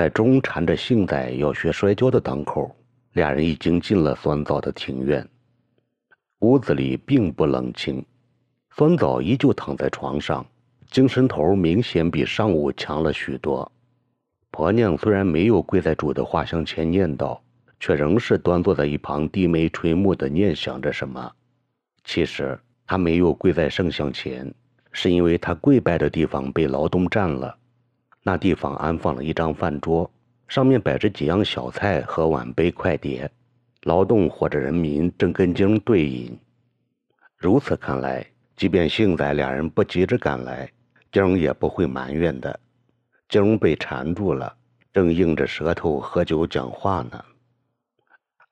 在钟缠着杏仔要学摔跤的当口，俩人已经进了酸枣的庭院。屋子里并不冷清，酸枣依旧躺在床上，精神头明显比上午强了许多。婆娘虽然没有跪在主的画像前念叨，却仍是端坐在一旁低眉垂目的念想着什么。其实她没有跪在圣像前，是因为她跪拜的地方被劳动占了。那地方安放了一张饭桌，上面摆着几样小菜和碗杯筷碟，劳动或者人民正跟经对饮。如此看来，即便幸仔俩人不急着赶来，经也不会埋怨的。经被缠住了，正硬着舌头喝酒讲话呢。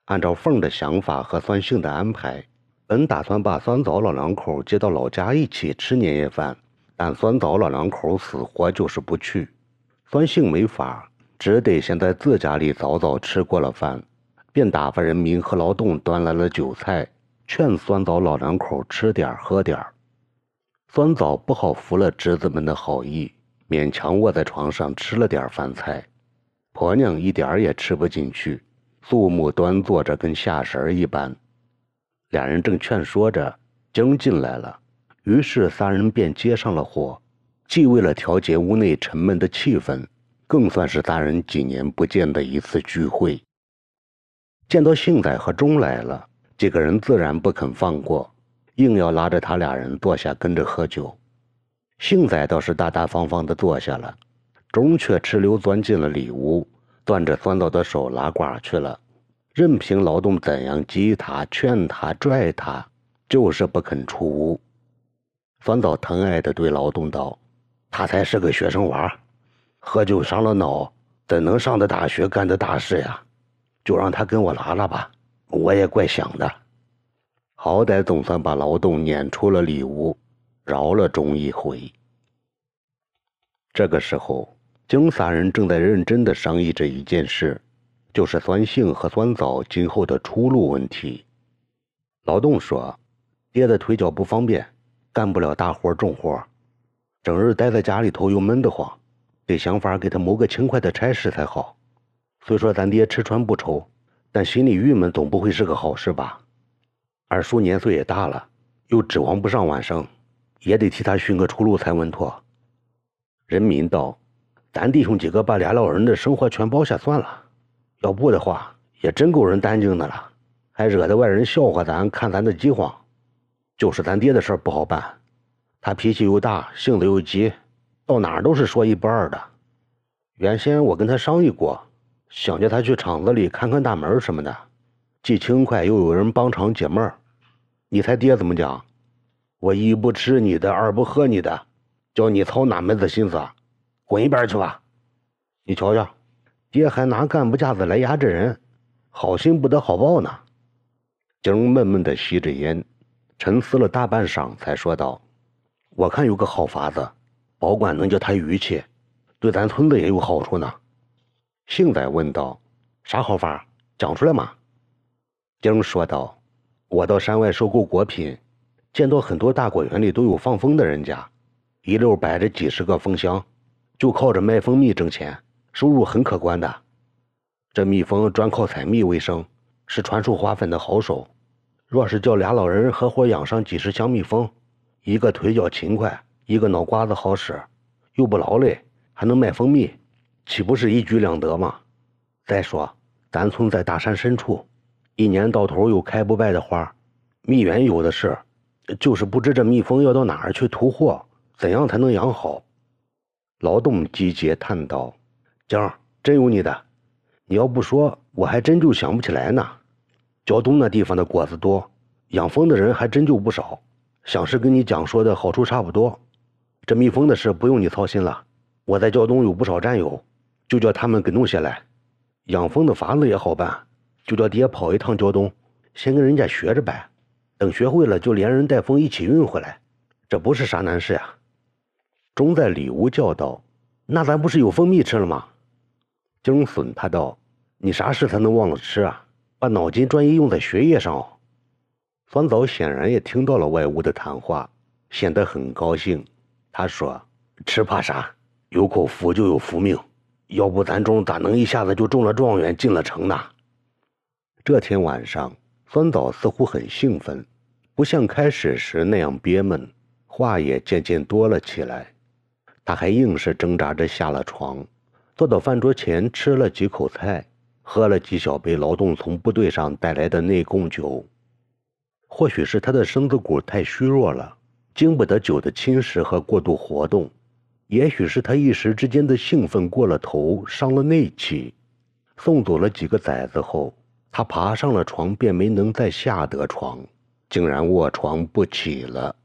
按照凤的想法和酸性的安排，本打算把酸枣老两口接到老家一起吃年夜饭，但酸枣老两口死活就是不去。酸性没法，只得先在自家里早早吃过了饭，便打发人民和劳动端来了酒菜，劝酸枣老两口吃点喝点酸枣不好服了侄子们的好意，勉强卧在床上吃了点饭菜。婆娘一点也吃不进去，肃穆端坐着，跟下神一般。俩人正劝说着，经进来了，于是三人便接上了火。既为了调节屋内沉闷的气氛，更算是大人几年不见的一次聚会。见到幸仔和钟来了，几个人自然不肯放过，硬要拉着他俩人坐下跟着喝酒。幸仔倒是大大方方的坐下了，钟却哧溜钻进了里屋，攥着酸枣的手拉呱去了。任凭劳动怎样激他、劝他、拽他，就是不肯出屋。酸枣疼爱的对劳动道。他才是个学生娃，喝酒伤了脑，怎能上的大学干的大事呀？就让他跟我拉拉吧，我也怪想的。好歹总算把劳动撵出了里屋，饶了钟一回。这个时候，经仨人正在认真的商议着一件事，就是酸性和酸枣今后的出路问题。劳动说：“爹的腿脚不方便，干不了大活重活。”整日待在家里头又闷得慌，得想法给他谋个轻快的差事才好。虽说咱爹吃穿不愁，但心里郁闷总不会是个好事吧？二叔年岁也大了，又指望不上晚生，也得替他寻个出路才稳妥。人民道：“咱弟兄几个把俩老人的生活全包下算了，要不的话也真够人担惊的了，还惹得外人笑话咱，看咱的饥荒。就是咱爹的事儿不好办。”他脾气又大，性子又急，到哪儿都是说一不二的。原先我跟他商议过，想叫他去厂子里看看大门什么的，既轻快又有人帮场解闷儿你猜爹怎么讲？我一不吃你的，二不喝你的，叫你操哪门子心思？滚一边去吧！你瞧瞧，爹还拿干部架子来压制人，好心不得好报呢。景闷闷地吸着烟，沉思了大半晌，才说道。我看有个好法子，保管能叫他逾气，对咱村子也有好处呢。幸仔问道：“啥好法？讲出来嘛。”丁说道：“我到山外收购果品，见到很多大果园里都有放蜂的人家，一溜摆着几十个蜂箱，就靠着卖蜂蜜挣钱，收入很可观的。这蜜蜂专靠采蜜为生，是传授花粉的好手。若是叫俩老人合伙养上几十箱蜜蜂。”一个腿脚勤快，一个脑瓜子好使，又不劳累，还能卖蜂蜜，岂不是一举两得吗？再说，咱村在大山深处，一年到头有开不败的花，蜜源有的是，就是不知这蜜蜂要到哪儿去屠货，怎样才能养好？劳动集结叹道：“江儿，真有你的，你要不说，我还真就想不起来呢。胶东那地方的果子多，养蜂的人还真就不少。”想是跟你讲说的好处差不多，这蜜蜂的事不用你操心了。我在胶东有不少战友，就叫他们给弄下来。养蜂的法子也好办，就叫爹跑一趟胶东，先跟人家学着办。等学会了，就连人带蜂一起运回来，这不是啥难事呀。钟在里屋叫道：“那咱不是有蜂蜜吃了吗？”经损他道：“你啥事才能忘了吃啊？把脑筋专一用在学业上哦。”方早显然也听到了外屋的谈话，显得很高兴。他说：“吃怕啥？有口福就有福命。要不咱中咋能一下子就中了状元，进了城呢？这天晚上，酸枣似乎很兴奋，不像开始时那样憋闷，话也渐渐多了起来。他还硬是挣扎着下了床，坐到饭桌前吃了几口菜，喝了几小杯劳动从部队上带来的内供酒。或许是他的身子骨太虚弱了，经不得酒的侵蚀和过度活动；也许是他一时之间的兴奋过了头，伤了内气。送走了几个崽子后，他爬上了床，便没能再下得床，竟然卧床不起了。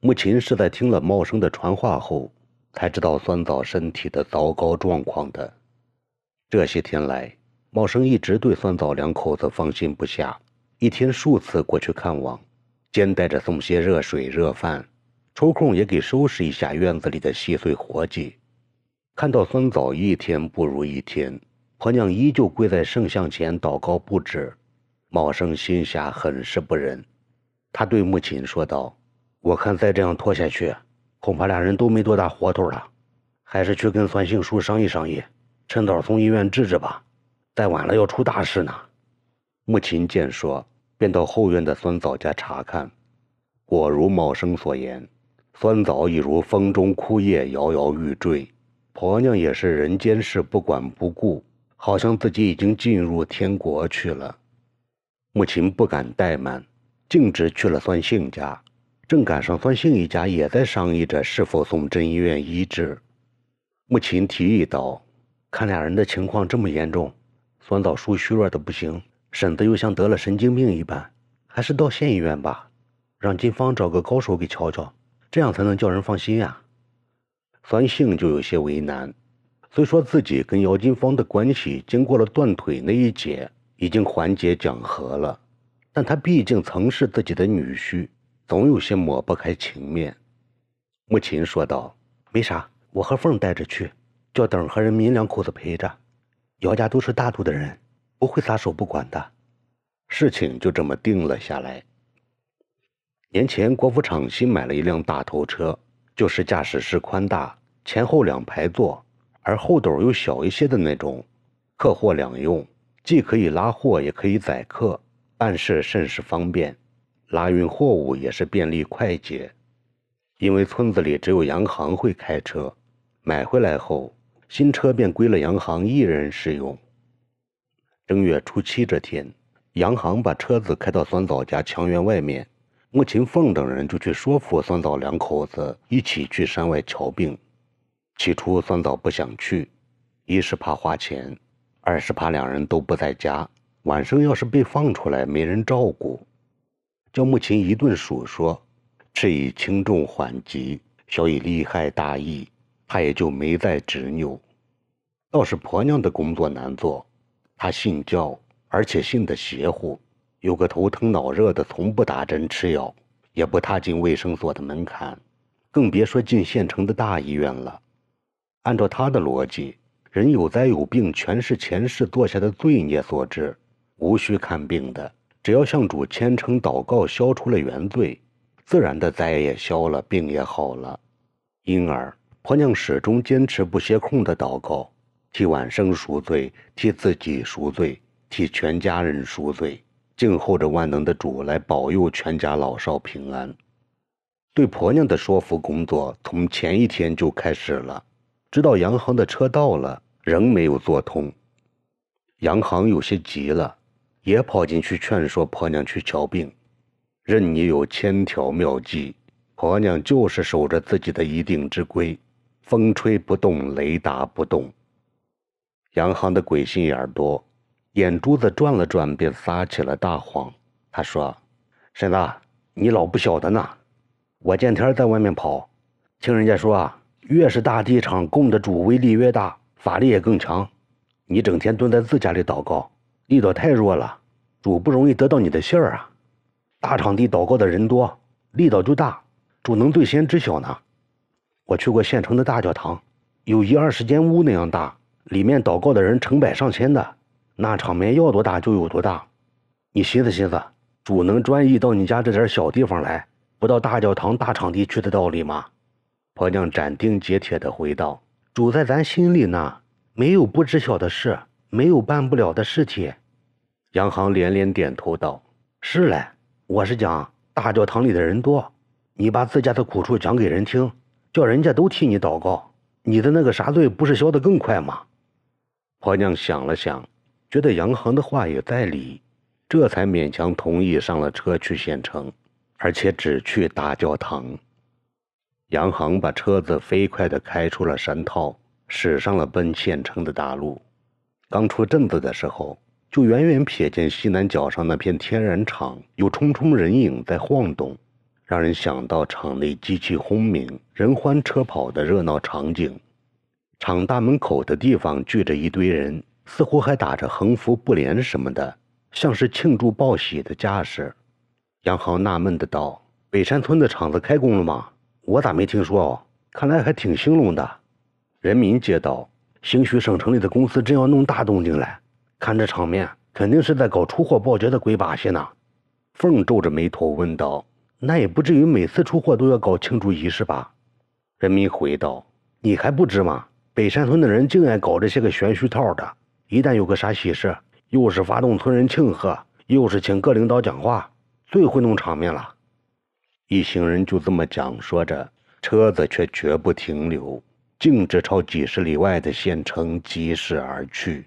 穆琴是在听了茂生的传话后，才知道酸枣身体的糟糕状况的。这些天来，茂生一直对酸枣两口子放心不下，一天数次过去看望，兼带着送些热水热饭，抽空也给收拾一下院子里的细碎活计。看到孙枣一天不如一天，婆娘依旧跪在圣像前祷告不止，茂生心下很是不忍。他对母亲说道。我看再这样拖下去，恐怕俩人都没多大活头了，还是去跟孙杏树商议商议，趁早从医院治治吧，再晚了要出大事呢。母亲见说，便到后院的酸枣家查看，果如茂生所言，酸枣已如风中枯叶，摇摇欲坠，婆娘也是人间事不管不顾，好像自己已经进入天国去了。母亲不敢怠慢，径直去了酸杏家。正赶上孙兴一家也在商议着是否送镇医院医治，母亲提议道：“看俩人的情况这么严重，酸枣叔虚弱的不行，婶子又像得了神经病一般，还是到县医院吧，让金芳找个高手给瞧瞧，这样才能叫人放心呀。”孙兴就有些为难，虽说自己跟姚金芳的关系经过了断腿那一劫已经缓解讲和了，但他毕竟曾是自己的女婿。总有些抹不开情面，穆琴说道：“没啥，我和凤带着去，叫等和人民两口子陪着。姚家都是大度的人，不会撒手不管的。”事情就这么定了下来。年前国服厂新买了一辆大头车，就是驾驶室宽大，前后两排座，而后斗又小一些的那种，客货两用，既可以拉货，也可以载客，办事甚是方便。拉运货物也是便利快捷，因为村子里只有杨行会开车。买回来后，新车便归了杨行一人使用。正月初七这天，杨行把车子开到酸枣家墙院外面，穆琴凤等人就去说服酸枣两口子一起去山外瞧病。起初，酸枣不想去，一是怕花钱，二是怕两人都不在家，晚上要是被放出来，没人照顾。叫穆琴一顿数说，是以轻重缓急，小以利害大义，他也就没再执拗。倒是婆娘的工作难做，他信教，而且信得邪乎，有个头疼脑热的，从不打针吃药，也不踏进卫生所的门槛，更别说进县城的大医院了。按照他的逻辑，人有灾有病，全是前世做下的罪孽所致，无需看病的。只要向主虔诚祷告，消除了原罪，自然的灾也消了，病也好了。因而婆娘始终坚持不歇空的祷告，替晚生赎罪，替自己赎罪，替全家人赎罪，静候着万能的主来保佑全家老少平安。对婆娘的说服工作从前一天就开始了，直到杨行的车到了，仍没有做通。杨行有些急了。也跑进去劝说婆娘去瞧病，任你有千条妙计，婆娘就是守着自己的一定之规，风吹不动，雷打不动。杨行的鬼心眼多，眼珠子转了转，便撒起了大谎。他说：“婶子，你老不晓得呢，我见天在外面跑，听人家说啊，越是大地场供的主威力越大，法力也更强。你整天蹲在自家里祷告。”力道太弱了，主不容易得到你的信儿啊！大场地祷告的人多，力道就大，主能最先知晓呢。我去过县城的大教堂，有一二十间屋那样大，里面祷告的人成百上千的，那场面要多大就有多大。你寻思寻思，主能专意到你家这点小地方来，不到大教堂、大场地去的道理吗？婆娘斩钉截铁地回道：“主在咱心里呢，没有不知晓的事，没有办不了的事情。杨航连连点头道：“是嘞，我是讲大教堂里的人多，你把自家的苦处讲给人听，叫人家都替你祷告，你的那个啥罪不是消得更快吗？”婆娘想了想，觉得杨航的话也在理，这才勉强同意上了车去县城，而且只去大教堂。杨航把车子飞快地开出了山套，驶上了奔县城的大路。刚出镇子的时候。就远远瞥见西南角上那片天然场有重重人影在晃动，让人想到场内机器轰鸣、人欢车跑的热闹场景。厂大门口的地方聚着一堆人，似乎还打着横幅布帘什么的，像是庆祝报喜的架势。杨豪纳闷的道：“北山村的厂子开工了吗？我咋没听说哦？看来还挺兴隆的。”人民接道：“兴许省城里的公司真要弄大动静来。”看这场面，肯定是在搞出货报捷的鬼把戏呢。凤皱着眉头问道：“那也不至于每次出货都要搞庆祝仪式吧？”人民回道：“你还不知吗？北山村的人净爱搞这些个玄虚套的。一旦有个啥喜事，又是发动村人庆贺，又是请各领导讲话，最会弄场面了。”一行人就这么讲说着，车子却绝不停留，径直朝几十里外的县城疾驶而去。